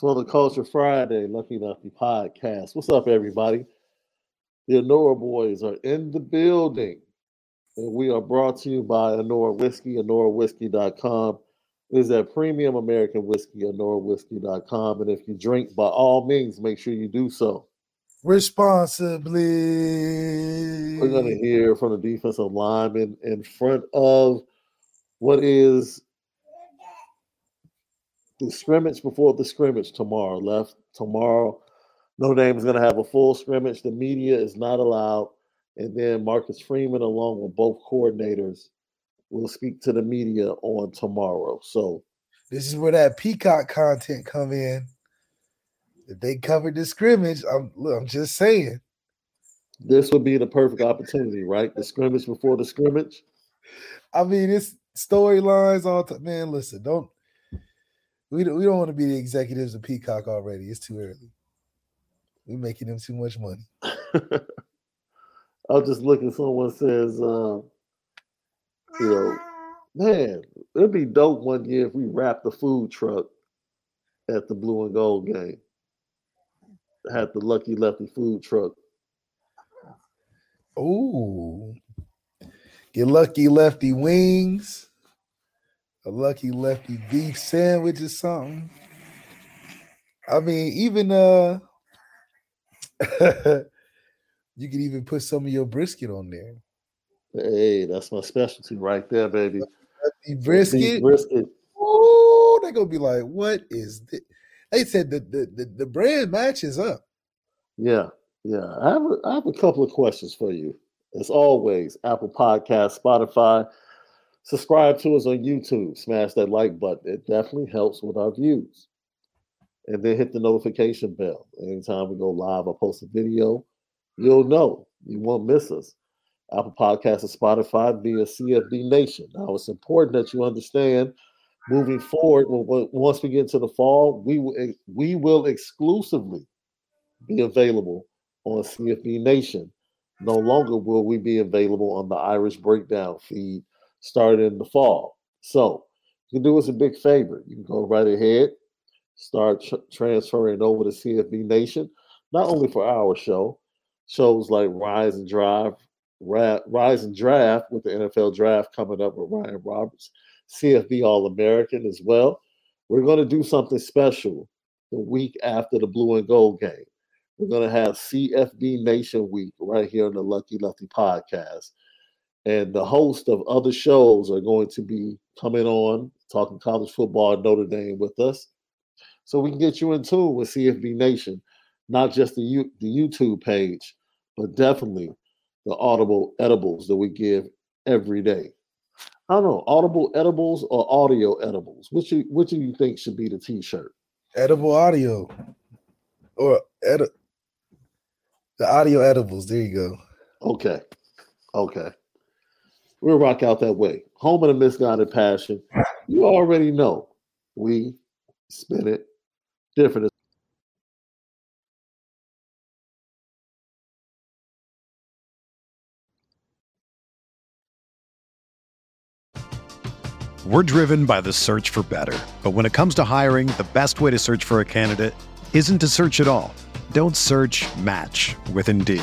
For the Culture Friday Lucky Lefty podcast. What's up, everybody? The Anora Boys are in the building. And we are brought to you by Anora Whiskey, AnoraWhiskey.com. It is that premium American whiskey, AnoraWhiskey.com. And if you drink, by all means, make sure you do so. Responsibly. We're going to hear from the defensive lineman in front of what is the scrimmage before the scrimmage tomorrow. Left tomorrow. Notre Dame is going to have a full scrimmage. The media is not allowed. And then Marcus Freeman, along with both coordinators, will speak to the media on tomorrow. So this is where that peacock content come in. If they covered the scrimmage, I'm look, I'm just saying. This would be the perfect opportunity, right? The scrimmage before the scrimmage. I mean, it's storylines all time. Man, listen, don't we don't, we don't want to be the executives of Peacock already. It's too early. We're making them too much money. I was just looking. Someone says, uh, you know, man, it'd be dope one year if we wrapped the food truck at the blue and gold game. Had the lucky lefty food truck. Oh, get lucky lefty wings a lucky lefty beef sandwich or something. I mean, even uh you could even put some of your brisket on there. Hey, that's my specialty right there, baby. brisket. Brisket. Oh, they're gonna be like, what is this? They said the, the the, the brand matches up. Yeah, yeah. I have a, I have a couple of questions for you. As always, Apple Podcast, Spotify, Subscribe to us on YouTube. Smash that like button. It definitely helps with our views. And then hit the notification bell. Anytime we go live or post a video, you'll know. You won't miss us. Apple Podcasts and Spotify via CFB Nation. Now, it's important that you understand moving forward, once we get into the fall, we will, we will exclusively be available on CFB Nation. No longer will we be available on the Irish Breakdown feed started in the fall. So you can do us a big favor. You can go right ahead, start tr- transferring over to CFB Nation, not only for our show, shows like Rise and Drive, Ra- Rise and Draft with the NFL Draft coming up with Ryan Roberts, CFB All American as well. We're going to do something special the week after the Blue and Gold game. We're going to have CFB Nation Week right here on the Lucky Lefty podcast and the host of other shows are going to be coming on talking college football at Notre Dame with us, so we can get you in tune with CFB Nation, not just the U- the YouTube page, but definitely the Audible edibles that we give every day. I don't know, Audible edibles or audio edibles. Which you, which do you think should be the T-shirt? Edible audio, or edi- the audio edibles. There you go. Okay, okay we'll rock out that way. Home of the misguided passion. You already know we spin it different. We're driven by the search for better. But when it comes to hiring, the best way to search for a candidate isn't to search at all. Don't search match with Indeed.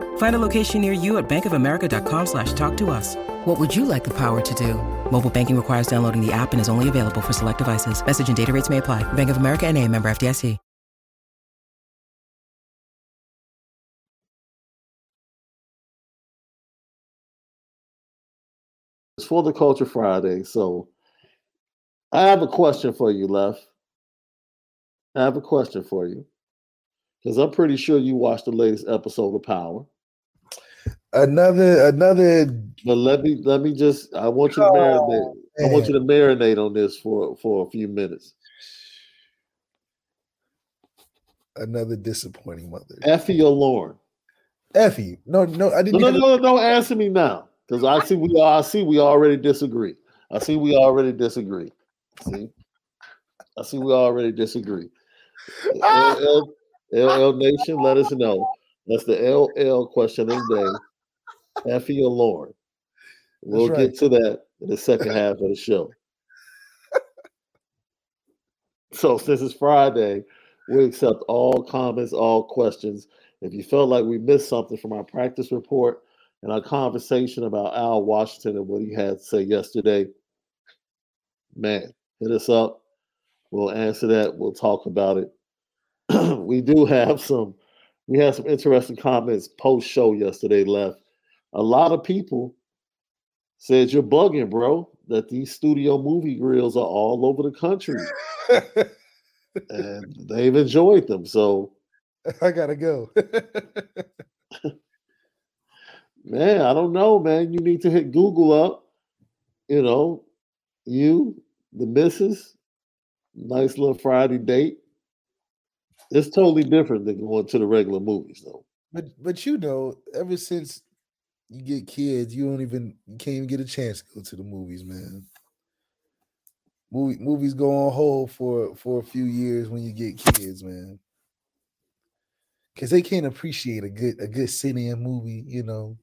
Find a location near you at bankofamerica.com slash talk to us. What would you like the power to do? Mobile banking requires downloading the app and is only available for select devices. Message and data rates may apply. Bank of America and a member FDIC. It's for the Culture Friday. So I have a question for you, Left. I have a question for you. Because I'm pretty sure you watched the latest episode of Power. Another, another. But let me let me just I want you to marinate. Oh, I want you to marinate on this for for a few minutes. Another disappointing mother. Effie or Lauren? Effie. No, no, I didn't. No, no, no, no, don't answer me now. Because I see we I see we already disagree. I see we already disagree. See? I see we already disagree. Ah! LL, LL Nation, let us know. That's the LL question of the day. Effie your Lord. We'll right. get to that in the second half of the show. So since it's Friday, we accept all comments, all questions. If you felt like we missed something from our practice report and our conversation about Al Washington and what he had to say yesterday, man, hit us up. We'll answer that. We'll talk about it. we do have some we had some interesting comments post show yesterday left. A lot of people says you're bugging, bro, that these studio movie grills are all over the country. and they've enjoyed them. So I gotta go. man, I don't know, man. You need to hit Google up, you know, you, the missus, nice little Friday date. It's totally different than going to the regular movies, though. but but you know, ever since you get kids, you don't even you can't even get a chance to go to the movies, man. Movie movies go on hold for for a few years when you get kids, man. Cause they can't appreciate a good a good cine movie, you know,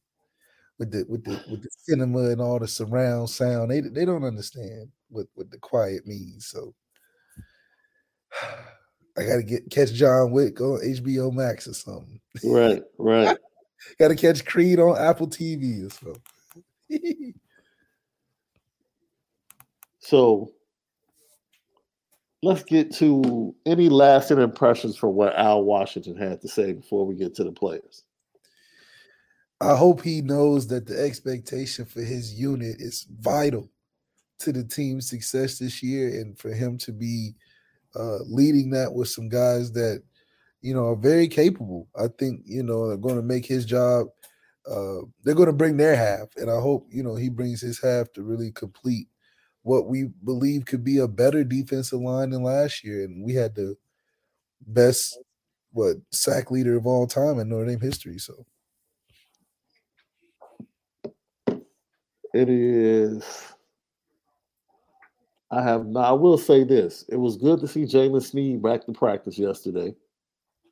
with the with the with the cinema and all the surround sound. They they don't understand what what the quiet means. So I gotta get catch John Wick on HBO Max or something. Right, right. Gotta catch Creed on Apple TV or something. So let's get to any lasting impressions for what Al Washington had to say before we get to the players. I hope he knows that the expectation for his unit is vital to the team's success this year, and for him to be uh, leading that with some guys that you know are very capable. I think you know are going to make his job. Uh, they're going to bring their half, and I hope you know he brings his half to really complete what we believe could be a better defensive line than last year. And we had the best what sack leader of all time in Notre Dame history. So It is. I have not. I will say this: it was good to see Jaylen Sneed back to practice yesterday.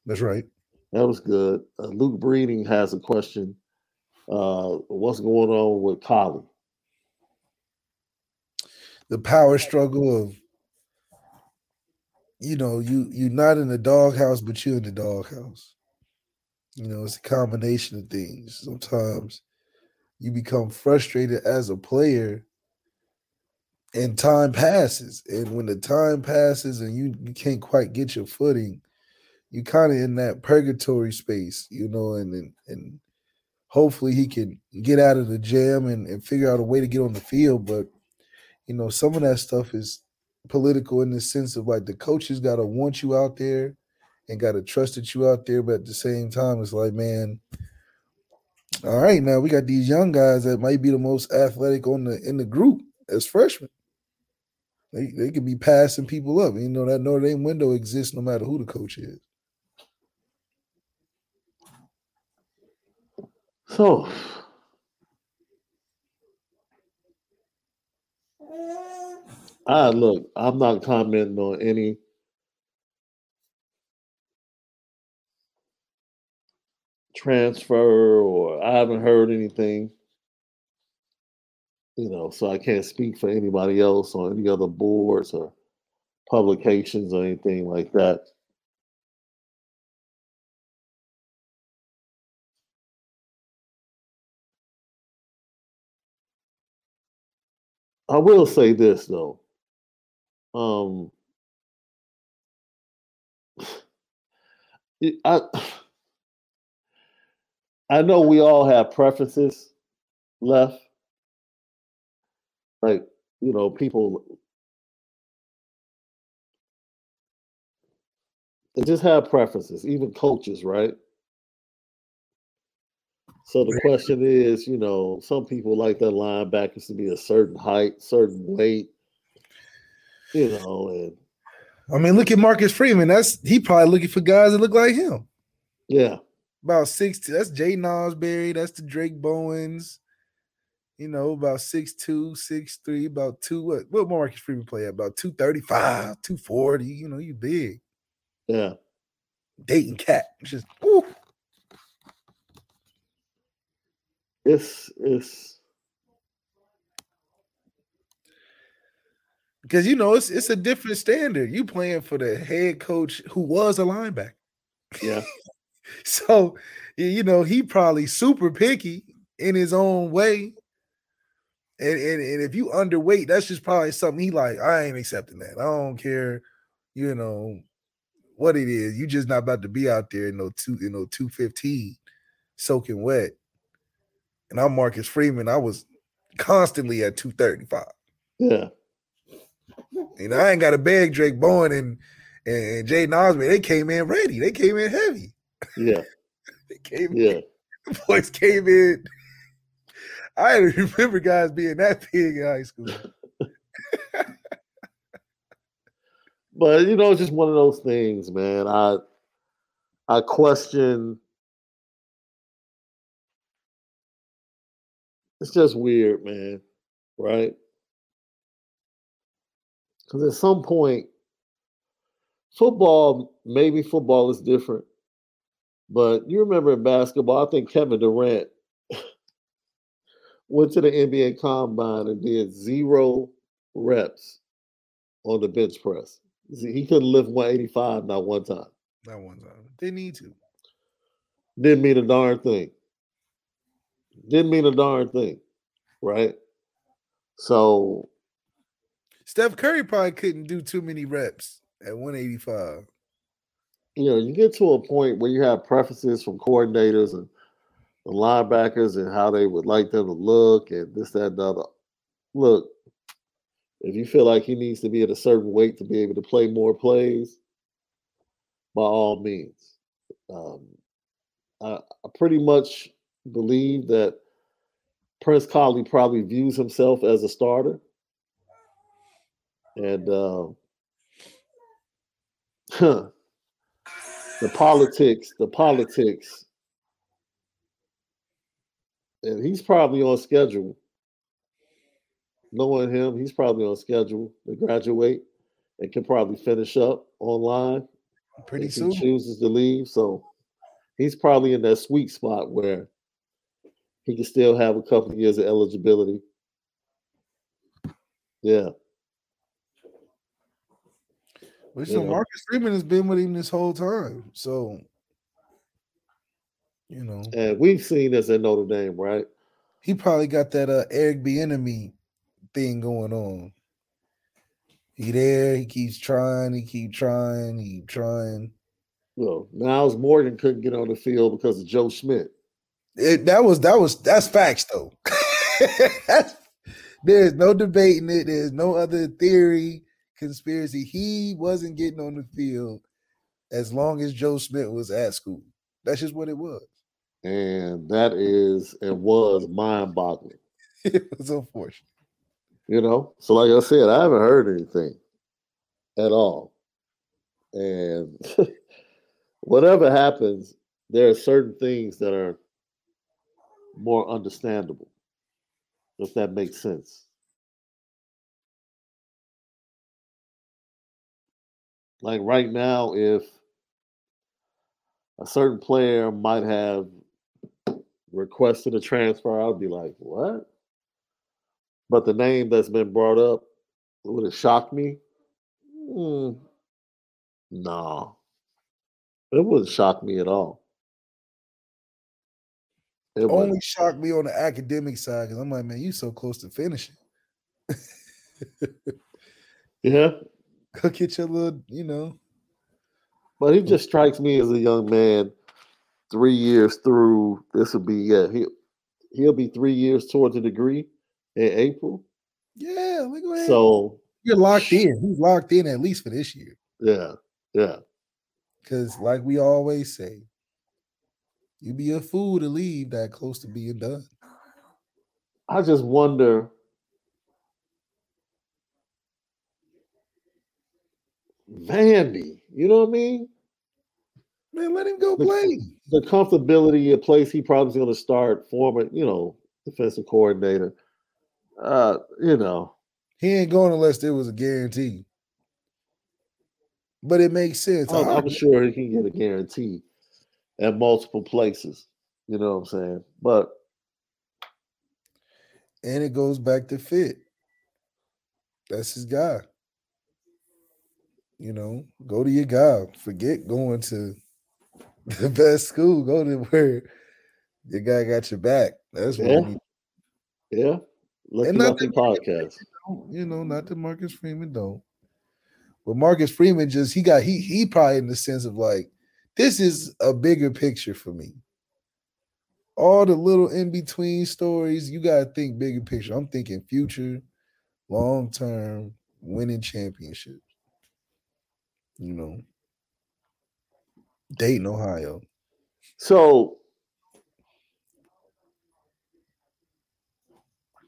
That's right. That was good. Uh, Luke Breeding has a question. Uh, what's going on with Kollie? The power struggle of you know, you you're not in the doghouse, but you're in the doghouse. You know, it's a combination of things. Sometimes you become frustrated as a player and time passes. And when the time passes and you, you can't quite get your footing, you kind of in that purgatory space, you know, and, and and hopefully he can get out of the jam and, and figure out a way to get on the field. But you know, some of that stuff is political in the sense of like the coaches got to want you out there and got to trust that you out there, but at the same time, it's like, man, all right, now we got these young guys that might be the most athletic on the in the group as freshmen. They they could be passing people up. You know that Notre Dame window exists no matter who the coach is. So I look, I'm not commenting on any transfer or I haven't heard anything. You know, so I can't speak for anybody else or any other boards or publications or anything like that. I will say this though. Um I I know we all have preferences left. Like, you know, people they just have preferences, even coaches, right? So the question is, you know, some people like their linebackers to be a certain height, certain weight, you know, and I mean, look at Marcus Freeman. That's he probably looking for guys that look like him. yeah, About six. That's Jaiden Ausberry. That's the Drayk Bowens. You know, about six two, six three, about two. What what Marcus Freeman play at? About 235, 240. You know, you big. yeah. Dayton cat. Just ooh. It's it's because you know it's it's a different standard. You playing for the head coach who was a linebacker. yeah, So you know he probably super picky in his own way. And, and and if you underweight, that's just probably something he like. I ain't accepting that. I don't care, you know, what it is. You just not about to be out there in no two, you know, two fifteen, soaking wet. And I'm Marcus Freeman. I was constantly at two thirty five. yeah, You know, I ain't got to beg Drayk Bowen and and Jay Osmond. They came in ready. They came in heavy. yeah, They came yeah. the boys came in. I remember guys being that big in high school. But you know, it's just one of those things, man. I I question. It's just weird, man. Right? Because at some point, football, maybe football is different. But you remember in basketball, I think Kevin Durant went to the NBA combine and did zero reps on the bench press. He couldn't lift 185 not one time. Not one time. Didn't need to. Didn't mean a darn thing. Didn't mean a darn thing. Right? So, Steph Curry probably couldn't do too many reps at 185. you know, you get to a point where you have preferences from coordinators and the linebackers and how they would like them to look and this, that, and the other. Look, if you feel like he needs to be at a certain weight to be able to play more plays, by all means. Um, I, I pretty much believe that Prince Kollie probably views himself as a starter. And uh, huh, the politics, the politics, and he's probably on schedule. Knowing him, he's probably on schedule to graduate and can probably finish up online Pretty soon. he chooses to leave. So he's probably in that sweet spot where He can still have a couple of years of eligibility. Yeah. Which You so know. Marcus Freeman has been with him this whole time. So, you know, And we've seen this at Notre Dame, right? he probably got that uh Eric Bieniemy thing going on. He there, he keeps trying, he keep trying, he keep trying. Well, Nyles Morgan couldn't get on the field because of Joe Schmidt. It, that was that was that's facts though. that's, there's no debating it. There's no other theory, conspiracy. He wasn't getting on the field as long as Joe Schmidt was at school. That's just what it was. And that is and was mind boggling. It was unfortunate. You know? So like I said, I haven't heard anything at all. And whatever happens, there are certain things that are more understandable, if that makes sense. Like right now, if a certain player might have requested a transfer, I'd be like, what? But the name that's been brought up, would it shock me? Mm, no. It wouldn't shock me at all. It Only wouldn't. shocked me on the academic side because I'm like, man, you so close to finishing. Yeah. Go get your little, you know. But he just strikes me as a young man, three years through. This will be yeah, he he'll be three years towards a degree in April. Yeah, look at him. So You're locked in. He's locked in at least for this year. yeah, yeah. Because, like we always say, you'd be a fool to leave that close to being done. I just wonder Vandy, you know what I mean? Man, let him go The- play. The comfortability of place he probably going to start, former, you know, defensive coordinator. Uh, you know, He ain't going unless there was a guarantee. But it makes sense. I'm, I'm sure he can get a guarantee at multiple places. You know what I'm saying? But and it goes back to fit. That's his guy. You know, go to your guy. Forget going to the best school. Go to where your guy got your back. That's what Yeah. yeah, look And not up in that Marcus podcast. you know, not that Marcus Freeman don't. But Marcus Freeman just he got he he probably in the sense of like this is a bigger picture for me. All the little in between stories, you gotta think bigger picture. I'm thinking future, long term, winning championships. You know, Dayton, Ohio. So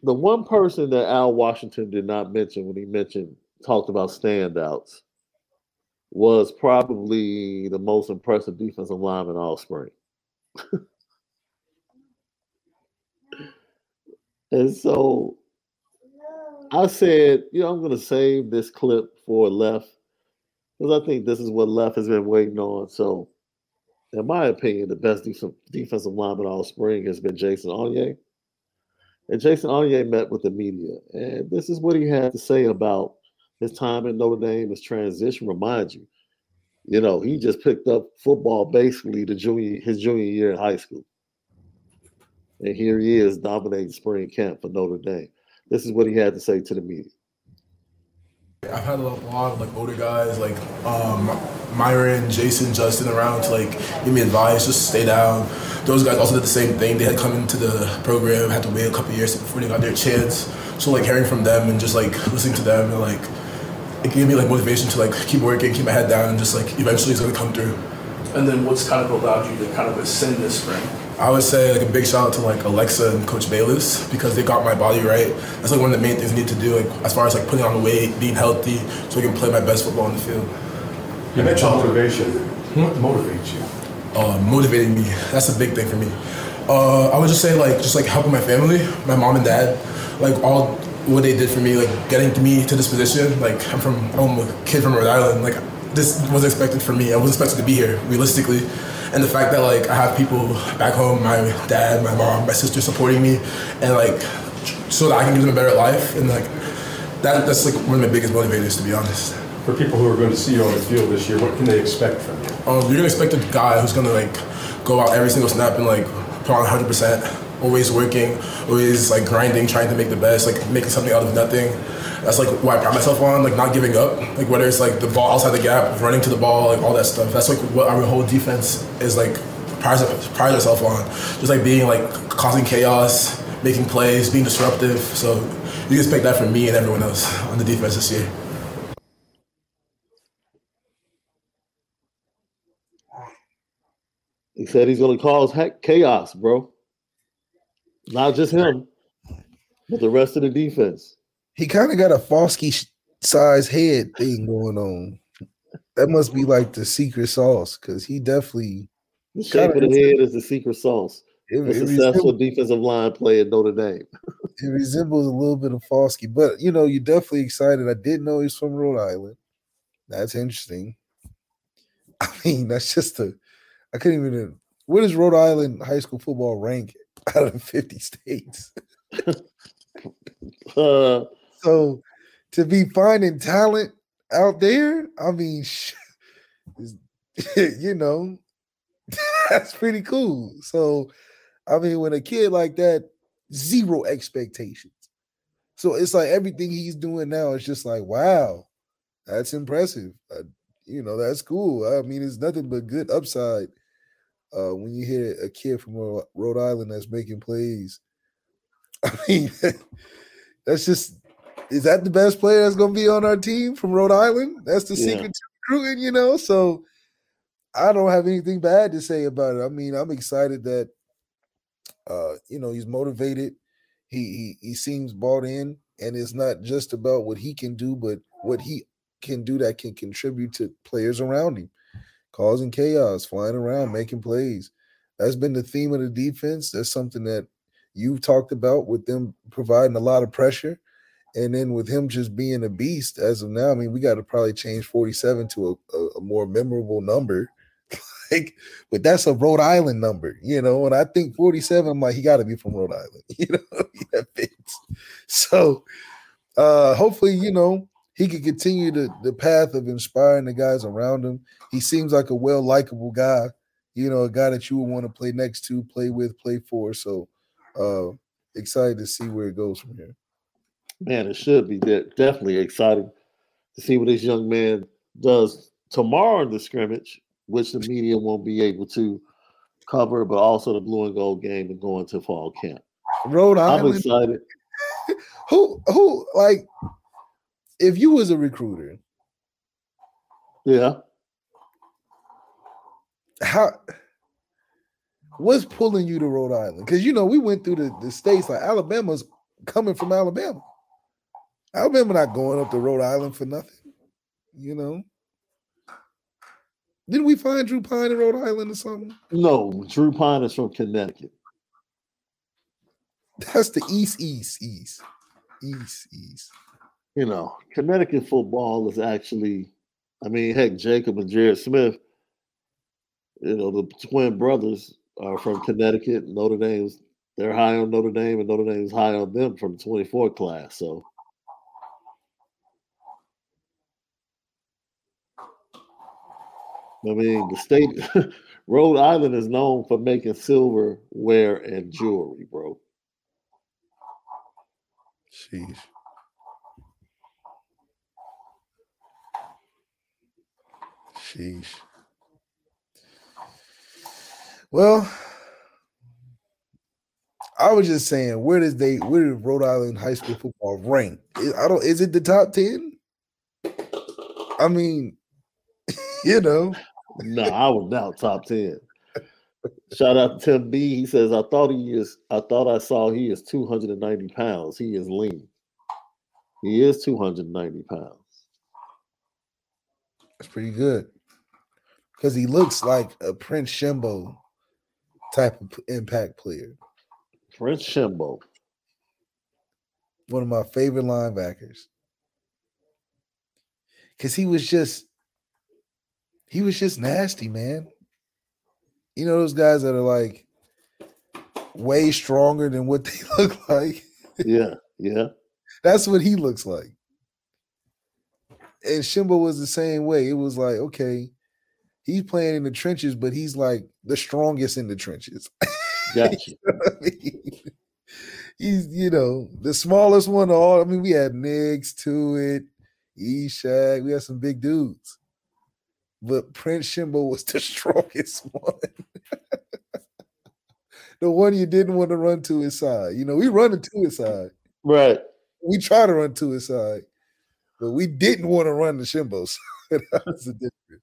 the one person that Al Washington did not mention when he mentioned talked about standouts was probably the most impressive defensive lineman all spring. and so I said, you know, I'm going to save this clip for left because I think this is what left has been waiting on. So in my opinion, the best def- defensive lineman all spring has been Jason Onyé. And Jason Onyé met with the media, and this is what he had to say about his time at Notre Dame, his transition. Remind you, you know, he just picked up football basically the junior his junior year in high school, and here he is dominating spring camp for Notre Dame. This is what he had to say to the media. I've had a lot of like older guys like um, Myron, Jason, Justin around to like give me advice, just stay down. Those guys also did the same thing. They had come into the program, had to wait a couple years before they got their chance. So like hearing from them and just like listening to them and like it gave me like motivation to like keep working, keep my head down, and just like eventually it's gonna come through. And then what's kind of allowed you to kind of ascend this spring? I would say like a big shout out to like Alexa and Coach Balis because they got my body right. That's like one of the main things I need to do, like as far as like putting on the weight, being healthy, so I can play my best football on the field. You mentioned motivation. What motivates you? uh, motivating me. That's a big thing for me. Uh, I would just say like just like helping my family, my mom and dad, like all what they did for me, like getting me to this position. Like I'm from I'm a kid from Rhode Island. Like this was expected for me. I was expected to be here realistically, and the fact that like I have people back home, my dad, my mom, my sister supporting me, and like so that I can give them a better life, and like that that's like one of my biggest motivators to be honest. For people who are going to see you on the field this year, what can they expect from you? Um, you're gonna expect a guy who's gonna like go out every single snap and like put on 100 percent always working, always like grinding, trying to make the best, like making something out of nothing. That's like what I pride myself on, like not giving up. Like whether it's like the ball outside the gap, running to the ball, like all that stuff. That's like what our whole defense is like prides prides ourselves on. Just like being like causing chaos, making plays, being disruptive. So you can expect that from me and everyone else on the defense this year. He said he's going to cause chaos, bro. Not just him, but the rest of the defense. He kind of got a Foskey size head thing going on. That must be like the secret sauce because he definitely. The shape of the head is the secret sauce. It, a successful defensive line play at Notre Dame. it resembles a little bit of Foskey, but you know, you're definitely excited. I didn't know he's from Rhode Island. That's interesting. I mean, that's just a. I couldn't even. Where does Rhode Island high school football rank out of 50 states. uh, so to be finding talent out there, I mean, you know, that's pretty cool. So, I mean, when a kid like that, zero expectations. So it's like everything he's doing now is just like, wow, that's impressive. Uh, you know, that's cool. I mean, it's nothing but good upside uh, when you hear a kid from Rhode Island that's making plays. I mean, that's just is that the best player that's going to be on our team from Rhode Island? That's the yeah. secret to recruiting, you know. So I don't have anything bad to say about it. I mean, I'm excited that uh, you know he's motivated. He he he seems bought in, and it's not just about what he can do, but what he can do that can contribute to players around him causing chaos, flying around, making plays. That's been the theme of the defense. That's something that you've talked about with them providing a lot of pressure. And then with him just being a beast as of now, I mean, we got to probably change 47 to a, a, a more memorable number. like, but that's a Rhode Island number, you know. And I think 47, I'm like, he got to be from Rhode Island, you know, fits. So uh hopefully, you know, he could continue the, the path of inspiring the guys around him. He seems like a well likable guy, you know, a guy that you would want to play next to, play with, play for. So uh excited to see where it goes from here. Man, it should be de- definitely exciting to see what this young man does tomorrow in the scrimmage, which the media won't be able to cover, but also the blue and gold game and going to fall camp. Rhode Island. I'm excited. who who like if you was a recruiter, yeah, how what's pulling you to Rhode Island? Because you know we went through the, the states like Alabama's coming from Alabama. Alabama not going up to Rhode Island for nothing, you know. Didn't we find Drew Pyne in Rhode Island or something? No, Drew Pyne is from Connecticut. That's the East, East, East, East, East you know, Connecticut football is actually, I mean, heck, Jacob and Jared Smith, you know, the twin brothers are from Connecticut. Notre Dame's they're high on Notre Dame, and Notre Dame's high on them from the 24 class. So I mean, the state Rhode Island is known for making silverware and jewelry, bro. Sheesh. Sheesh. Well, I was just saying, where does they where does Rhode Island high school football rank? I don't is it the top 10? I mean, you know. no, I was now top 10. Shout out to Tim B. He says, I thought he is, I thought I saw he is 290 pounds. He is lean. He is 290 pounds. That's pretty good because he looks like a Prince Shembo type of impact player. Prince Shembo, one of my favorite linebackers, because he was just he was just nasty, man. You know those guys that are like way stronger than what they look like. Yeah, yeah. That's what he looks like. And Shembo was the same way. It was like, okay, he's playing in the trenches, but he's like the strongest in the trenches. Gotcha. You know I mean? He's, you know, the smallest one of all. I mean, we had Nix to it, Ishaq, we had some big dudes. But Prince Shembo was the strongest one. the one you didn't want to run to his side. You know, we run to his side. Right. We try to run to his side, but we didn't want to run to Shembo's. that was the difference.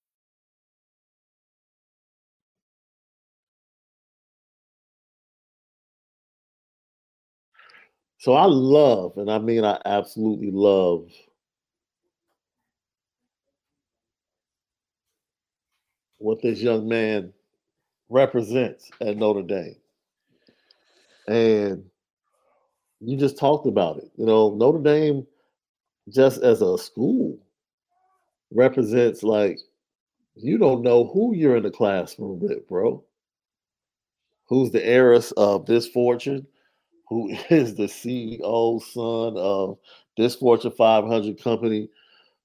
So I love, and I mean I absolutely love what this young man represents at Notre Dame. And you just talked about it. You know, Notre Dame, just as a school, represents like you don't know who you're in the classroom with, bro. Who's the heiress of this fortune? Who is the CEO son of this Fortune 500 company?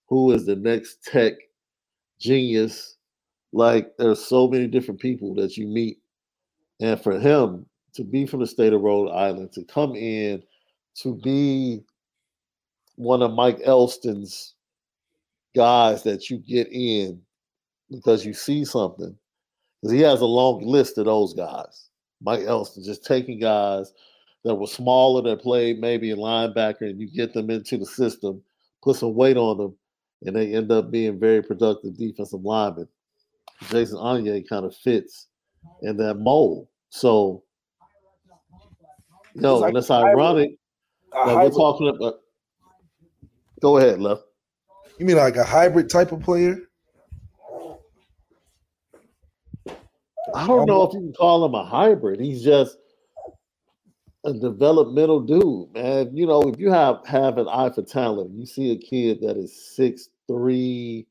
Who is the next tech genius? Like, there's so many different people that you meet. And for him to be from the state of Rhode Island, to come in, to be one of Mike Elston's guys that you get in because you see something. Because he has a long list of those guys. Mike Elston just taking guys that were smaller that played maybe a linebacker and you get them into the system, put some weight on them, and they end up being very productive defensive linemen. Jason Onye kind of fits in that mold. So, yo, like and it's a hybrid- ironic that we're talking about. Go ahead, Left. you mean like a hybrid type of player? I don't know if you can call him a hybrid. He's just a developmental dude, man. You know, if you have have an eye for talent, you see a kid that is 6'3,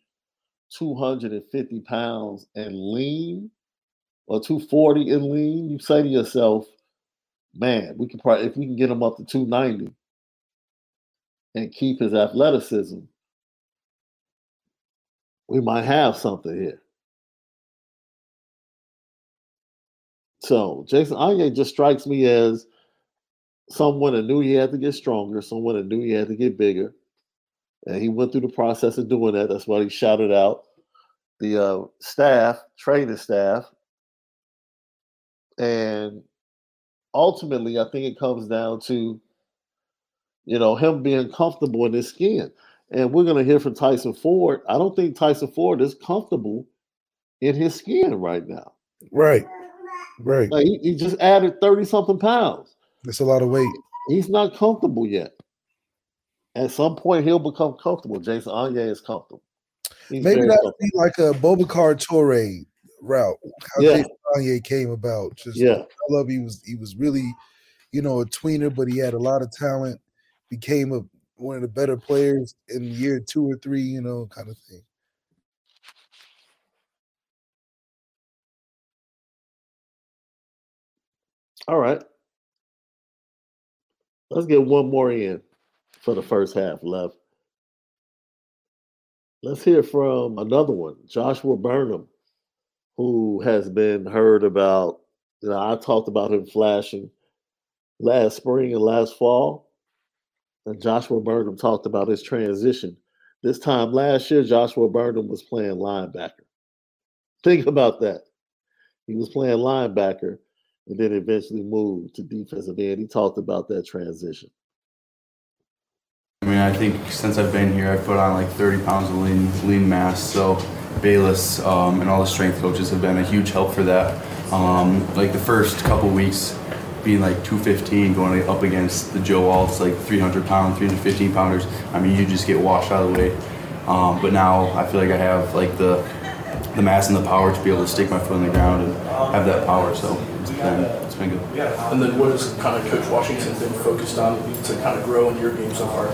250 pounds and lean, or 240 and lean, you say to yourself, man, we can probably if we can get him up to 290 and keep his athleticism, we might have something here. So Jason Onye just strikes me as someone that knew he had to get stronger, someone that knew he had to get bigger. And he went through the process of doing that. That's why he shouted out the uh, staff, training staff. And ultimately, I think it comes down to, you know, him being comfortable in his skin. And we're going to hear from Tyson Ford. I don't think Tyson Ford is comfortable in his skin right now. Right. Right. Like he, he just added 30 something pounds. That's a lot of weight. He's not comfortable yet. At some point, he'll become comfortable. Jason Onye is comfortable. He's Maybe that would be like a Boubacar Traore route. How Yeah. Jason Onye came about. Just Yeah. I love he was he was really, you know, a tweener, but he had a lot of talent. Became a one of the better players in year two or three, you know, kind of thing. All right. Let's get one more in for the first half left. Let's hear from another one, Joshua Burnham, who has been heard about. You know, I talked about him flashing last spring and last fall. And Joshua Burnham talked about his transition. This time last year, Joshua Burnham was playing linebacker. Think about that. He was playing linebacker and then eventually moved to defensive end. He talked about that transition. I mean, I think since I've been here, I've put on like 30 pounds of lean lean mass. So Balis um, and all the strength coaches have been a huge help for that. Um, like the first couple weeks, being like 215, going up against the Joe Alts, like 300 pound, 315 pounders. I mean, you just get washed out of the way. Um, but now I feel like I have like the the mass and the power to be able to stick my foot in the ground and have that power. So it's been it's been good. Yeah. And then what has kind of Coach Washington been focused on to kind of grow in your game so far?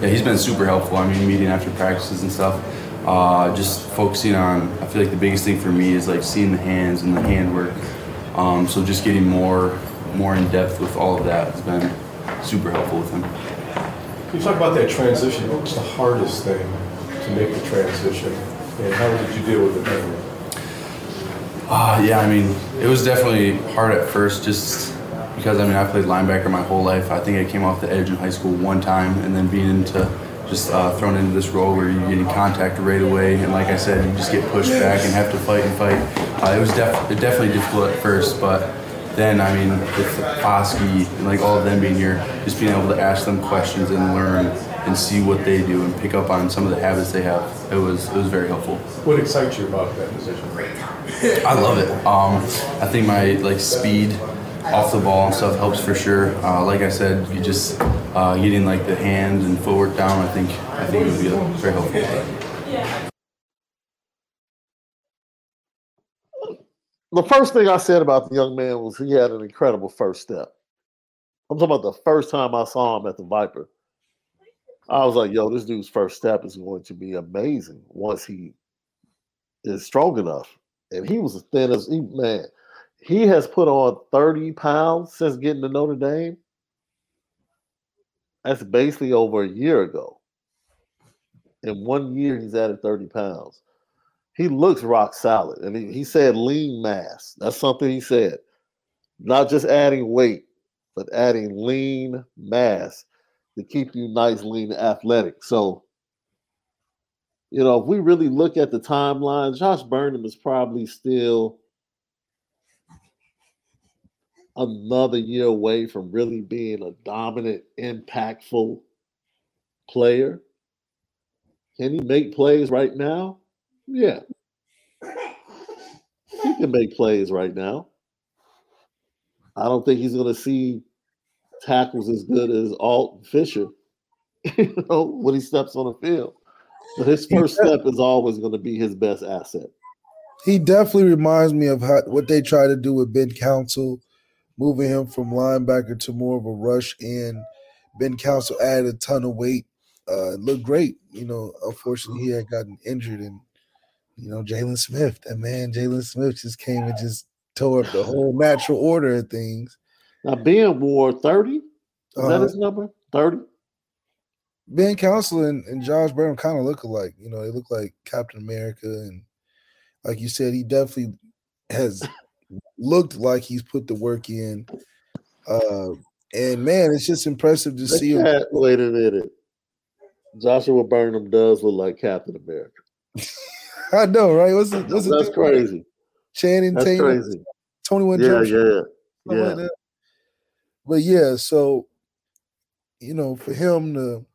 Yeah, he's been super helpful. I mean, meeting after practices and stuff. Uh, just focusing on. I feel like the biggest thing for me is like seeing the hands and the handwork. Um, so just getting more more in depth with all of that has been super helpful with him. Can you talk about that transition? What was the hardest thing to make the transition, and how did you deal with it? Uh, yeah, I mean, it was definitely hard at first just because, I mean, I played linebacker my whole life. I think I came off the edge in high school one time and then being into just uh, thrown into this role where you're getting contact right away. And like I said, you just get pushed back and have to fight and fight. Uh, it was def- definitely difficult at first, but then, I mean, with Foskey and like all of them being here, just being able to ask them questions and learn and see what they do and pick up on some of the habits they have, it was it was very helpful. What excites you about that position? Right now? I love it. Um, I think my like speed off the ball and stuff helps for sure. Uh, like I said, you just uh, getting like the hand and footwork down. I think I think it would be very helpful. The first thing I said about the young man was he had an incredible first step. I'm talking about the first time I saw him at the Viper. I was like, yo, this dude's first step is going to be amazing once he is strong enough. And he was as thin as he, man. He has put on 30 pounds since getting to Notre Dame. That's basically over a year ago. In one year, he's added 30 pounds. He looks rock solid. And he, he said lean mass. That's something he said. Not just adding weight, but adding lean mass to keep you nice, lean, athletic. So, you know, if we really look at the timeline, Josh Burnham is probably still another year away from really being a dominant, impactful player. Can he make plays right now? Yeah. He can make plays right now. I don't think he's going to see tackles as good as Alt Fisher, you know, when he steps on the field. But his first step is always going to be his best asset. He definitely reminds me of how, what they try to do with Ben Councell, moving him from linebacker to more of a rush in. Ben Councell added a ton of weight. Uh, looked great. You know, unfortunately, he had gotten injured, and you know, Jaylon Smith, that man, Jaylon Smith just came and just tore up the whole natural order of things. Now, Ben wore 30. Is uh, that Uh-huh. his number? 30? Ben Councell and, and Josh Burnham kind of look alike. You know, they look like Captain America, and like you said, he definitely has looked like he's put the work in. Uh, and man, it's just impressive to see him. Wait a minute. Joshua Burnham does look like Captain America. I know, right? What's it? What's That's crazy. Channing That's Tatum, crazy. Twenty One Yeah, yeah, like yeah. that. But yeah, so you know, for him to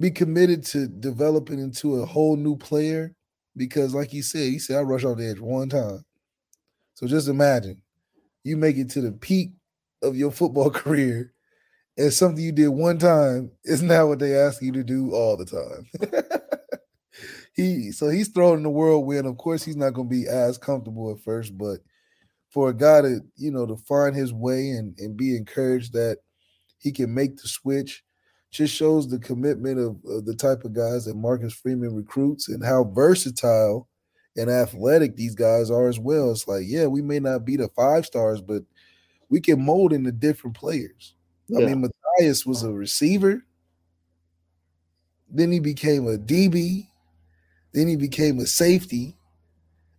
be committed to developing into a whole new player, because like he said, he said I rush off the edge one time. So just imagine you make it to the peak of your football career, and something you did one time is now what they ask you to do all the time. he so he's thrown in the whirlwind. Of course, he's not going to be as comfortable at first, but for a guy to you know to find his way and and be encouraged that he can make the switch just shows the commitment of, of the type of guys that Marcus Freeman recruits and how versatile and athletic these guys are as well. It's like, yeah, we may not be the five stars, but we can mold into different players. I mean, Matthias was a receiver. Then he became a DB. Then he became a safety.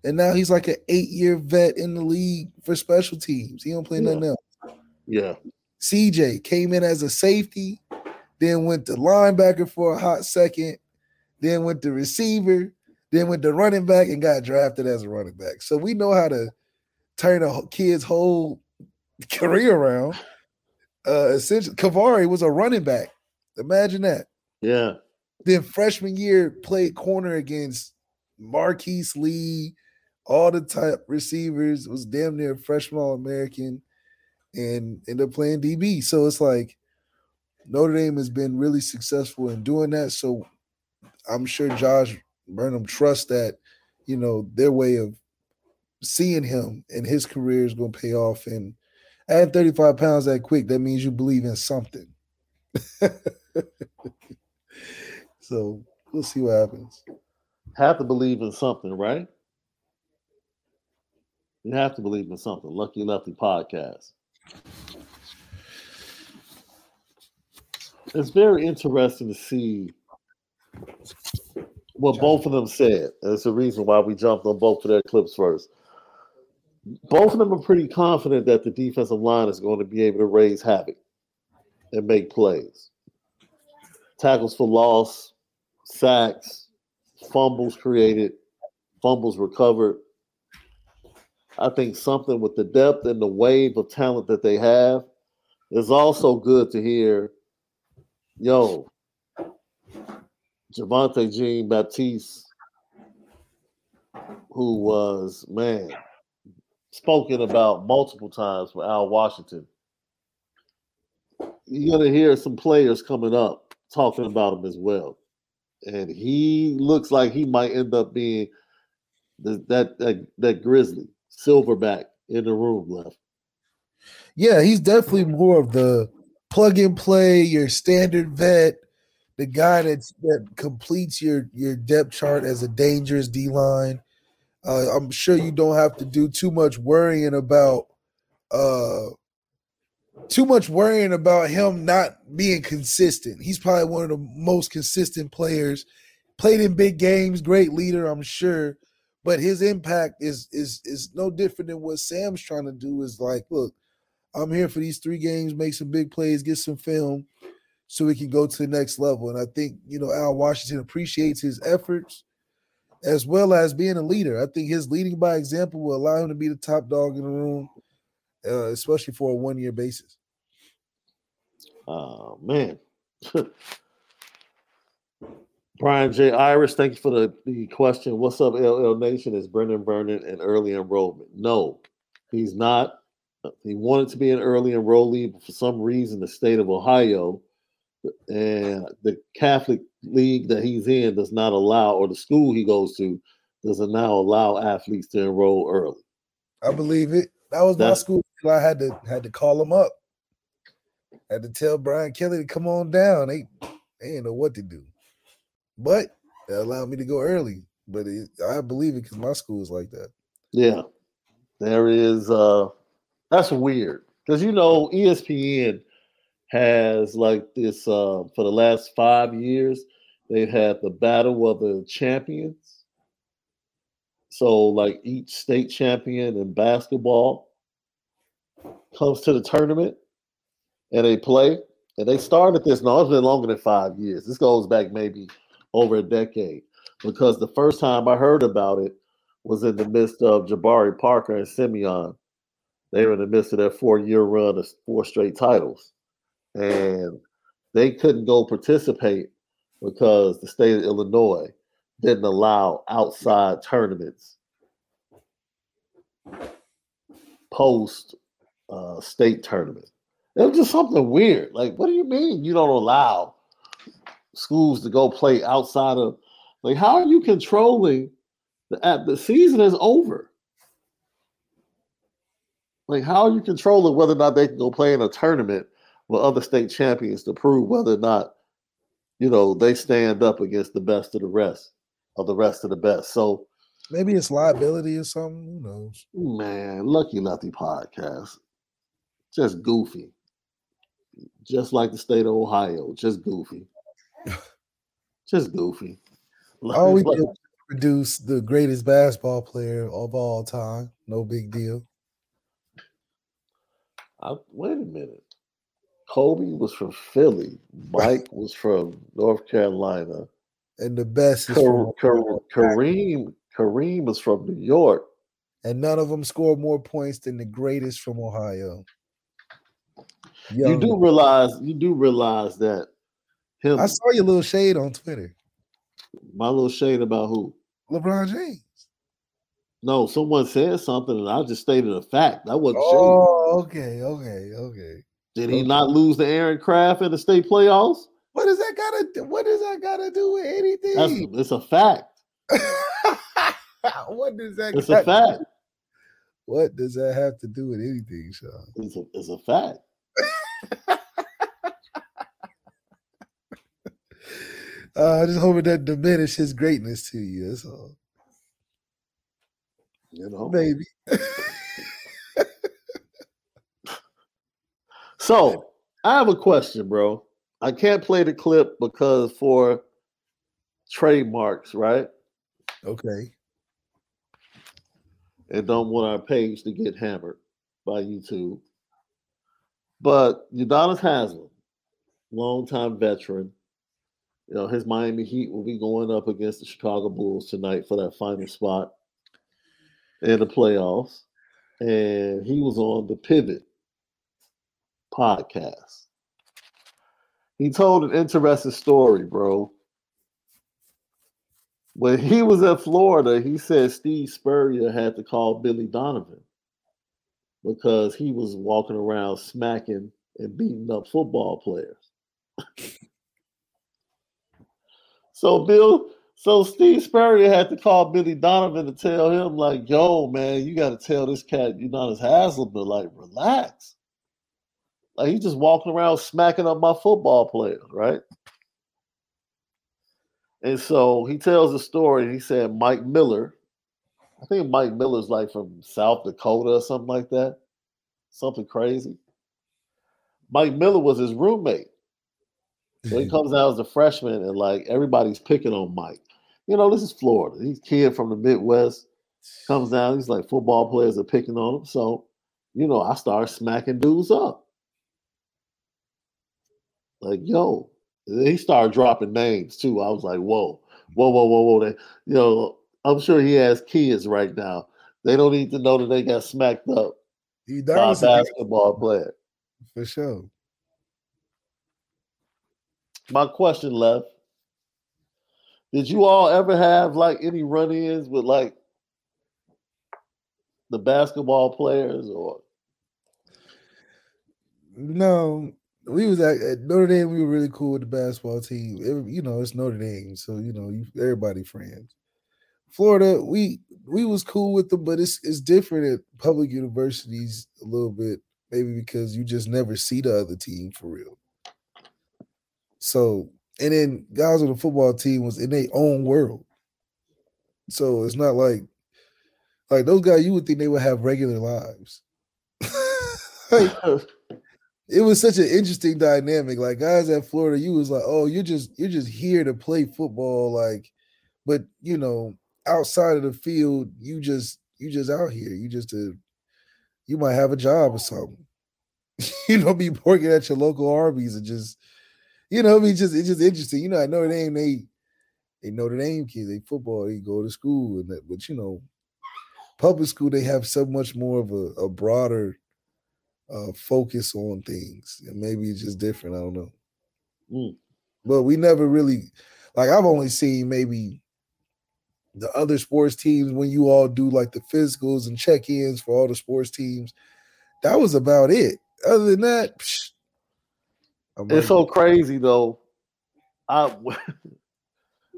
And now he's like an eight-year vet in the league for special teams. He don't play Yeah. nothing else. Yeah. CJ came in as a safety, then went to linebacker for a hot second, then went to receiver, then went to running back and got drafted as a running back. So we know how to turn a kid's whole career around. Uh essentially KeiVarae was a running back. Imagine that. Yeah. Then freshman year played corner against Marquise Lee, all the type receivers, was damn near freshman all American, and ended up playing DB. So it's like Notre Dame has been really successful in doing that. So I'm sure Josh Burnham trusts that, you know, their way of seeing him and his career is going to pay off. And add 35 pounds that quick, that means you believe in something. so we'll see what happens. Have to believe in something, right? You have to believe in something. Lucky Lefty podcast. It's very interesting to see what both of them said. That's the reason why we jumped on both of their clips first. Both of them are pretty confident that the defensive line is going to be able to raise havoc and make plays. Tackles for loss, sacks, fumbles created, fumbles recovered. I think something with the depth and the wave of talent that they have is also good to hear. Yo, Javontae Jean Baptiste, who was, man, spoken about multiple times for Al Washington. You're going to hear some players coming up talking about him as well. And he looks like he might end up being the, that, that that Grizzly silverback in the room left. Yeah, he's definitely more of the plug and play, your standard vet, the guy that's that completes your your depth chart as a dangerous D line. Uh, I'm sure you don't have to do too much worrying about uh too much worrying about him not being consistent. He's probably one of the most consistent players. Played in big games, great leader, I'm sure. But his impact is is is no different than what Sam's trying to do. Is like, look, I'm here for these three games, make some big plays, get some film, so we can go to the next level. And I think you know Al Washington appreciates his efforts as well as being a leader. I think his leading by example will allow him to be the top dog in the room, uh, especially for a one year basis. Oh man. Brian J. Irish, thank you for the, the question. What's up, LL Nation? Is Brenan Vernon an early enrollment? No, he's not. He wanted to be an early enrollee, but for some reason, the state of Ohio and the Catholic league that he's in does not allow, or the school he goes to doesn't now allow athletes to enroll early. I believe it. That was my school. I had to had to call him up. Had to tell Brian Kelly to come on down. They they didn't know what to do, but it allowed me to go early. But it, I believe it because my school is like that. Yeah, there is. uh That's weird because you know ESPN has like this uh for the last five years. They've had the battle of the champions. So like each state champion in basketball comes to the tournament and they play. And they started this. No, it's been longer than five years. This goes back maybe over a decade because the first time I heard about it was in the midst of Jabari Parker and Simeon. They were in the midst of their four year run of four straight titles. And they couldn't go participate because the state of Illinois didn't allow outside tournaments post uh, state tournament. It was just something weird. Like, what do you mean you don't allow schools to go play outside of like how are you controlling the at the season is over? Like, how are you controlling whether or not they can go play in a tournament with other state champions to prove whether or not, you know, they stand up against the best of the rest of the rest of the best? So, Maybe it's liability or something. Who knows? man, Lucky Lefty podcast, just goofy, just like the state of Ohio, just goofy, just goofy. All we did produce the greatest basketball player of all time. No big deal. I, wait a minute. Kobe was from Philly. Mike was from North Carolina. And the best is Ka- from Ka- Kareem Kareem was from New York. and none of them scored more points than the greatest from Ohio. You do realize you do realize that Him, I saw your little shade on Twitter. my little shade about who? LeBron James. No, someone said something, and I just stated a fact. That wasn't shade. Oh, okay, okay, okay. Did he not lose to Aaron Kraft in the state playoffs? What does that gotta do? What does that gotta do with That's anything? it's a fact. what does that It's a fact. What does that have to do with anything, Sean? It's a, it's a fact. Uh, I just hope it doesn't diminish his greatness to you. That's all. You know. Maybe. So I have a question, bro. I can't play the clip because for trademarks, right? Okay. And don't want our page to get hammered by YouTube. But Udonis Haslem, longtime veteran, you know, his Miami Heat will be going up against the Chicago Bulls tonight for that final spot in the playoffs. And he was on the Pivot podcast. He told an interesting story, bro. When he was at Florida, he said Steve Spurrier had to call Billy Donovan because he was walking around smacking and beating up football players. so Bill, so Steve Spurrier had to call Billy Donovan to tell him, like, yo, man, you got to tell this cat you're not as Haslem but like relax. Like he's just walking around smacking up my football players, right? And so he tells a story. And he said Mike Miller, I think Mike Miller's like from South Dakota or something like that, something crazy. Mike Miller was his roommate. So he comes out as a freshman and like everybody's picking on Mike. You know, this is Florida. He's a kid from the Midwest. Comes down, he's like football players are picking on him. So, you know, I start smacking dudes up. Like, yo, he started dropping names too. I was like, whoa, whoa, whoa, whoa, whoa. They, you know, I'm sure he has kids right now. They don't need to know that they got smacked up by a Udonis is- basketball player. for sure. My question left. Did you all ever have like any run-ins with like the basketball players or No, we was at, at Notre Dame. We were really cool with the basketball team. You know, it's Notre Dame, so you know, everybody friends. Florida, we we was cool with them, but it's it's different at public universities a little bit, maybe because you just never see the other team for real. So, and then guys on the football team was in their own world. So it's not like like those guys. You would think they would have regular lives. Like, it was such an interesting dynamic. Like guys at Florida, you was like, oh, you're just you're just here to play football, like, but you know, outside of the field, you just you just out here. You just a you might have a job or something. you know, be working at your local Arby's and just, you know, I mean, just it's just interesting. You know, at Notre Dame, they they Notre Dame kids, they football, they go to school, and that, but you know, public school, they have so much more of a, a broader uh focus on things and maybe it's just different i don't know Mm. but we never really like i've only seen maybe the other sports teams when you all do like the physicals and check-ins for all the sports teams that was about it other than that psh, I'm It's so crazy though. I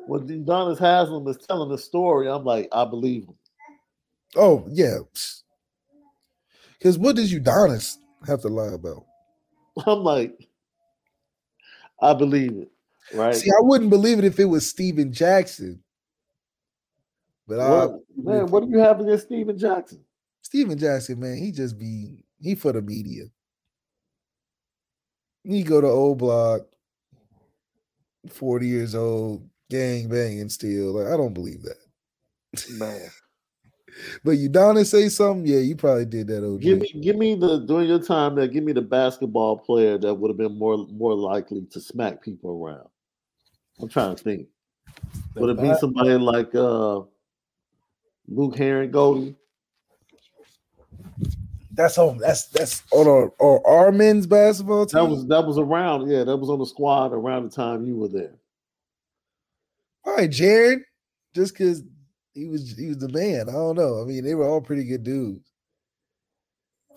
when Udonis Haslem is telling the story, I'm like, I believe him. oh yeah because what did udonis have to lie about I'm like, I believe it. Right? see i wouldn't believe it if it was steven jackson but I, What- man, what do you have against Steven Jackson? Steven Jackson, man, he just be he for the media. He go to old block, 40 years old, gang banging still. Like, I don't believe that. Man. But Udonis say something, yeah, you probably did that, OG. Give me give me the during your time there, give me the basketball player that would have been more more likely to smack people around. I'm trying to think. Would it be somebody like uh Luke Harangody? That's on. That's that's on our, our, our men's basketball team. That was that was around. Yeah, that was on the squad around the time you were there. All right, Jared. Just because he was he was the man. I don't know. I mean, they were all pretty good dudes.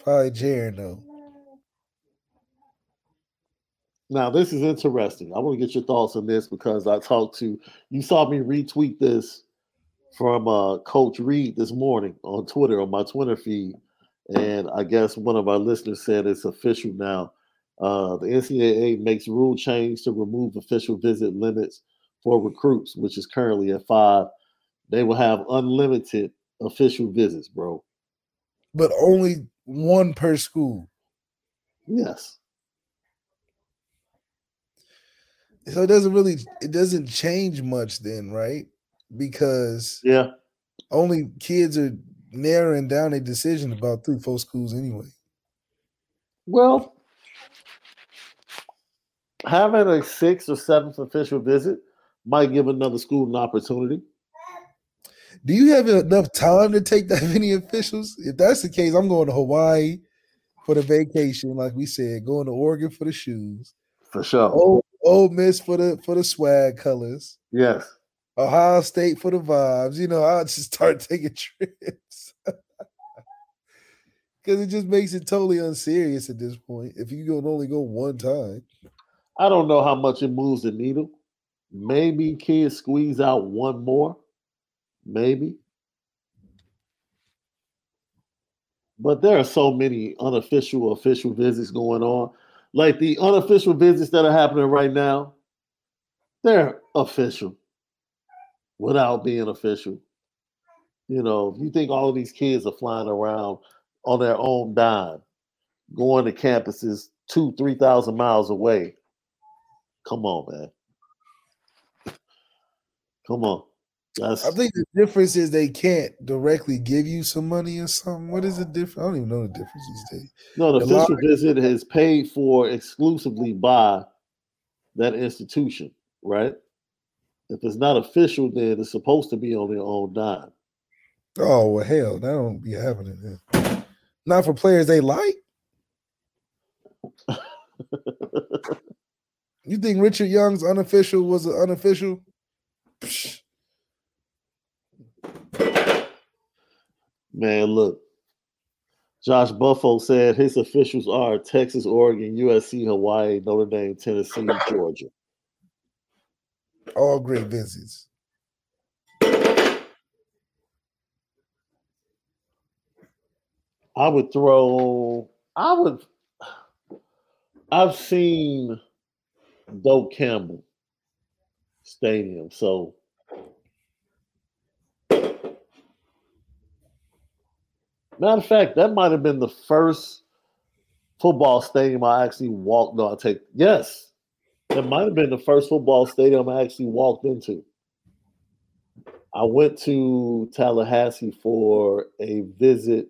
Probably Jared though. Now, this is interesting. I want to get your thoughts on this because I talked to you saw me retweet this from uh, Coach Reed this morning on Twitter on my Twitter feed, and I guess one of our listeners said it's official now. Uh, the NCAA makes rule change to remove official visit limits for recruits, which is currently at five. They will have unlimited official visits, bro. But only one per school. Yes. So it doesn't really it doesn't change much then, right? Because yeah, only kids are narrowing down a decision about three, four schools anyway. Well, having a sixth or seventh official visit might give another school an opportunity. Do you have enough time to take that many officials? If that's the case, I'm going to Hawaii for the vacation, like we said, going to Oregon for the shoes. For sure. Old, Ole Miss for the for the swag colors. Yes. Ohio State for the vibes. You know, I'll just start taking trips. Because it just makes it totally unserious at this point. If you can only go one time. I don't know how much it moves the needle. Maybe kids squeeze out one more. Maybe. But there are so many unofficial official visits going on. Like the unofficial visits that are happening right now, they're official without being official. You know, if you think all of these kids are flying around on their own dime, going to campuses two, three thousand miles away, come on, man. Come on. That's, I think the difference is they can't directly give you some money or something. What is the difference? I don't even know the difference these days. No, the, the official visit is paid for exclusively by that institution, right? If it's not official, then it's supposed to be on their own dime. Oh well, hell, that don't be happening. Then. Not for players they like. you think Richard Young's unofficial was an unofficial? Psh Man, look. Josh Buffo said his officials are Texas, Oregon, USC, Hawaii, Notre Dame, Tennessee, Georgia. All great visits. I would throw, I would, I've seen Doak Campbell Stadium. So Matter of fact, that might have been the first football stadium I actually walked. No, I take yes, that might have been the first football stadium I actually walked into. I went to Tallahassee for a visit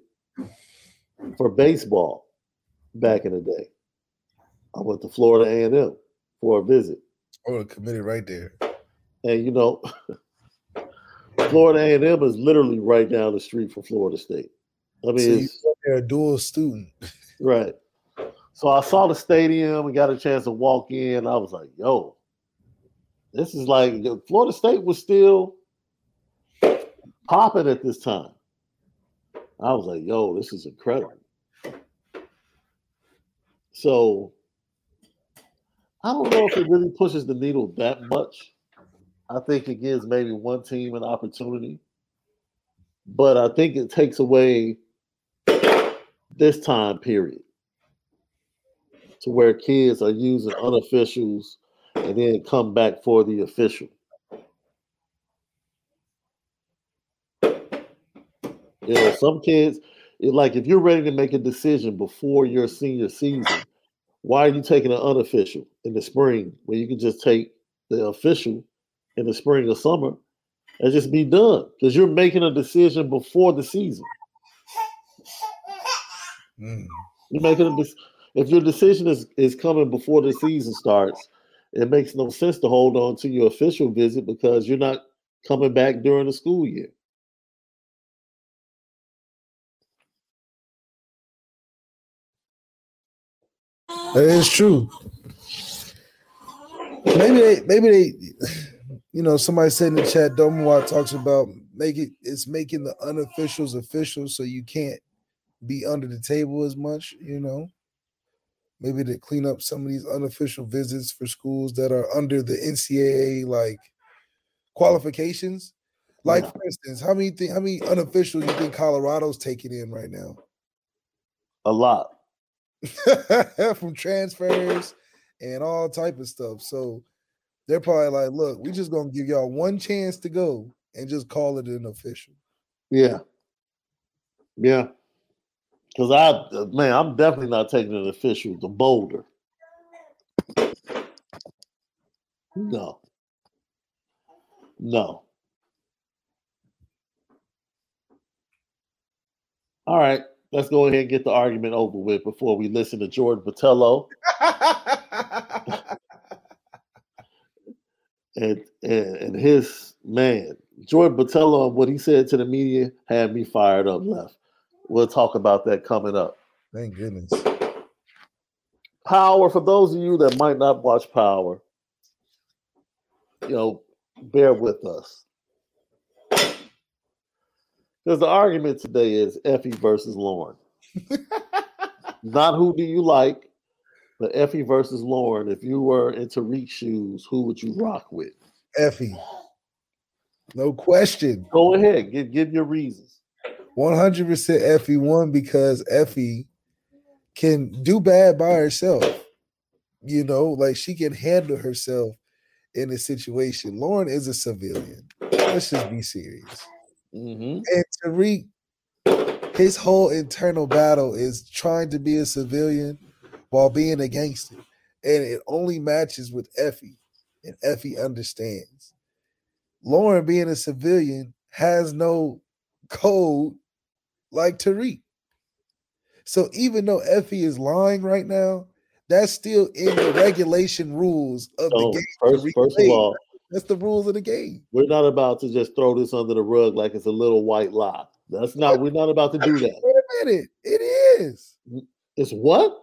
for baseball back in the day. I went to Florida A and M for a visit. Oh, committed right there. And you know, Florida A and M is literally right down the street from Florida State. I mean, so you're a dual student, right? So I saw the stadium and got a chance to walk in. I was like, "Yo, this is like Florida State was still popping at this time." I was like, "Yo, this is incredible." So I don't know if it really pushes the needle that much. I think it gives maybe one team an opportunity, but I think it takes away this time period to where kids are using unofficials and then come back for the official. You know, some kids, like if you're ready to make a decision before your senior season, why are you taking an unofficial in the spring when you can just take the official in the spring or summer and just be done? Because you're making a decision before the season. Mm. You're making a if your decision is, is coming before the season starts, it makes no sense to hold on to your official visit because you're not coming back during the school year. Is true. Maybe they, maybe they, you know, somebody said in the chat, Domawat talks about make it, it's making the unofficials official, so you can't be under the table as much, you know. Maybe to clean up some of these unofficial visits for schools that are under the NCAA like qualifications. Like for instance, how many think how many unofficial you think Colorado's taking in right now? A lot. from transfers and all type of stuff. So they're probably like, look, we're just gonna give y'all one chance to go and just call it an official. Yeah. Yeah. Because I, man, I'm definitely not taking an official to Boulder. No. No. All right. Let's go ahead and get the argument over with before we listen to Jordan Botelho and, and and his man. Jordan Botelho and what he said to the media had me fired up left. We'll talk about that coming up. Thank goodness. Power, for those of you that might not watch Power, you know, bear with us. Because the argument today is Effie versus Lauren. not who do you like, but Effie versus Lauren. If you were in Tariq's shoes, who would you rock with? Effie. No question. Go ahead, give give your reasons. 100% Effie won because Effie can do bad by herself. You know, like she can handle herself in a situation. Lauren is a civilian. Let's just be serious. Mm-hmm. And Tariq, his whole internal battle is trying to be a civilian while being a gangster. And it only matches with Effie, and Effie understands. Lauren, being a civilian, has no code like Tariq. So even though Effie is lying right now, that's still in the regulation rules of the game. first, first of all, that's the rules of the game. we're not about to just throw this under the rug like it's a little white lie. That's not. We're not about to do that. Wait a minute. It is. It's what?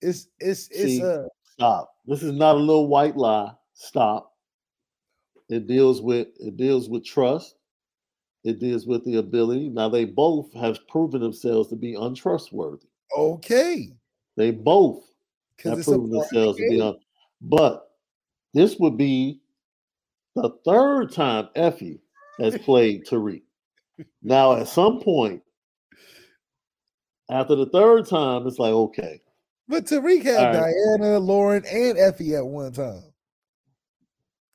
It's it's it's uh Stop. This is not a little white lie. Stop. It deals with it deals with trust. It deals with the ability. Now they both have proven themselves to be untrustworthy. okay. They both have proven part of the themselves to be game. un. But this would be the third time Effie has played Tariq. Now, at some point, after the third time, it's like, okay, But Tariq had right. Diana, Lauren, and Effie at one time.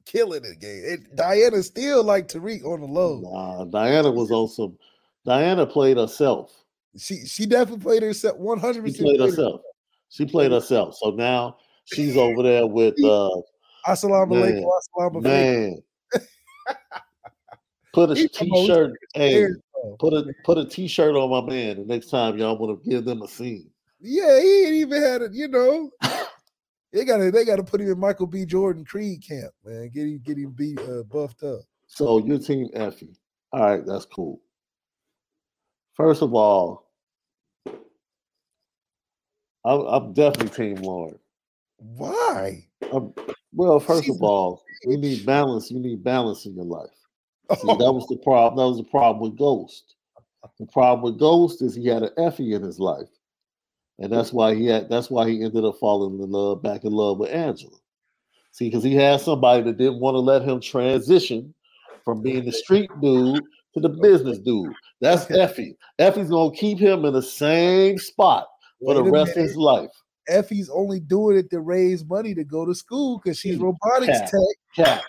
Killing it game. It, Diana still like Tariq on the low. nah, Diana was on some. Diana played herself. She she definitely played herself 100 She percent played herself. She played herself. So now she's over there with uh Assalamu alaikum, assalamu alaikum. man. Put a He the most t-shirt. Hey, put a put a t-shirt on my man. The next time y'all want to give them a scene. Yeah, he ain't even had it, you know. They gotta they gotta put him in Michael B. Jordan Creed camp, man. Get him get him be uh, buffed up. So your team Effie. All right, that's cool. First of all, I'm, I'm definitely team Lauren. Why? Um, well, first She's of all, you need balance. You need balance in your life. See, Oh. that was the problem. That was the problem with Ghost. The problem with Ghost is he had an Effie in his life, and that's why he had. That's why he ended up falling in love, back in love with Angela. See, because he had somebody that didn't want to let him transition from being the street dude to the business dude. That's Effie. Effie's gonna keep him in the same spot for the Wait a rest of his life. Effie's only doing it to raise money to go to school because she's robotics Cat. tech. Cat,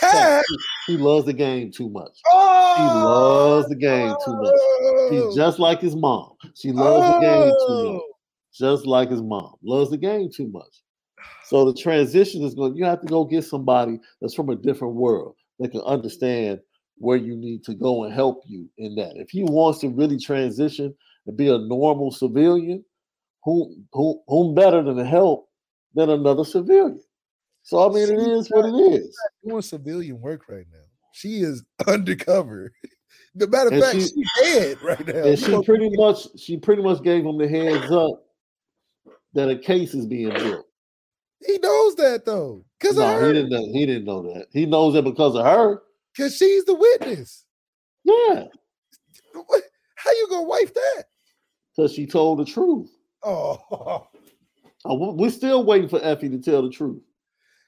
Cat. he loves the game too much. Oh, He loves the game too much. She's oh! just like his mom. She loves the game too oh! much. Just like his mom. Loves the game too much. So the transition is going, you have to go get somebody that's from a different world that can understand where you need to go and help you in that. If he wants to really transition and be a normal civilian, who who whom better than to help than another civilian? So I mean it is what it is. doing civilian work right now. She is undercover. The matter of fact, she- she's dead right now. And she pretty much she pretty much gave him the heads up that a case is being built. He knows that though, because no, he didn't. Know, he didn't know that. He knows that because of her. Because she's the witness. Yeah. What? How you gonna wife that? Because she told the truth. Oh. Uh, oh, we're still waiting for Effie to tell the truth.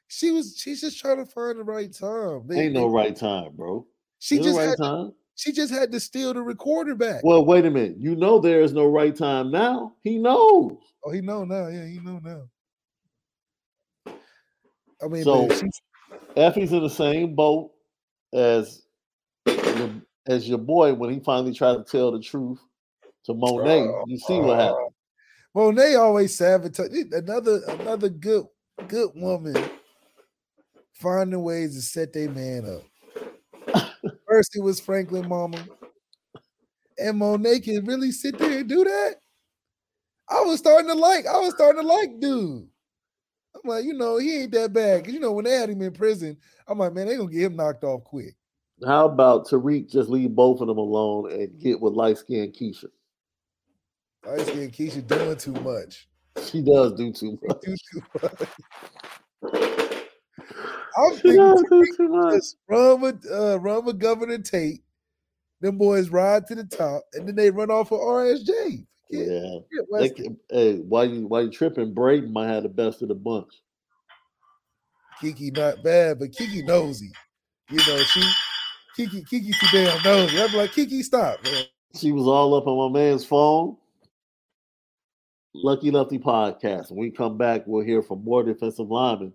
She was. She's just trying to find the right time. They, Ain't no right time, bro. She Ain't just no right had, time. She just had to steal the recorder back. Well, wait a minute. You know there is no right time now. He knows. Oh, he know now. Yeah, he know now. I mean, so Effie's in the same boat as as your boy when he finally tried to tell the truth to Monet. Uh, you see what happened. Monet always sabotage another another good good woman finding ways to set their man up. First it was Franklin Mama. And Monet can really sit there and do that. I was starting to like, I was starting to like dude. I'm like, you know, he ain't that bad. Cause you know, when they had him in prison, I'm like, man, they gonna get him knocked off quick. How about Tariq just leave both of them alone and mm-hmm. get with light skinned Keisha? Light skinned Keisha doing too much. She does do too much. Do too much. I'm thinking just run with uh, run with Governor Tate. Them boys ride to the top, and then they run off of RSJ. Yeah. yeah can, hey, why you why you tripping? Brayden might have the best of the bunch. Kiki not bad, but Kiki nosy. You know, she Kiki Kiki too damn nosy. I'm like, Kiki, stop, man. She was all up on my man's phone. Lucky Lefty podcast. When we come back, we'll hear from more defensive linemen.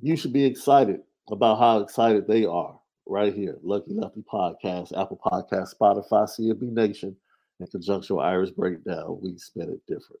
You should be excited about how excited they are right here. Lucky Lefty podcast, Apple Podcast, Spotify, CFB Nation in conjunction with Irish Breakdown, we spin it different.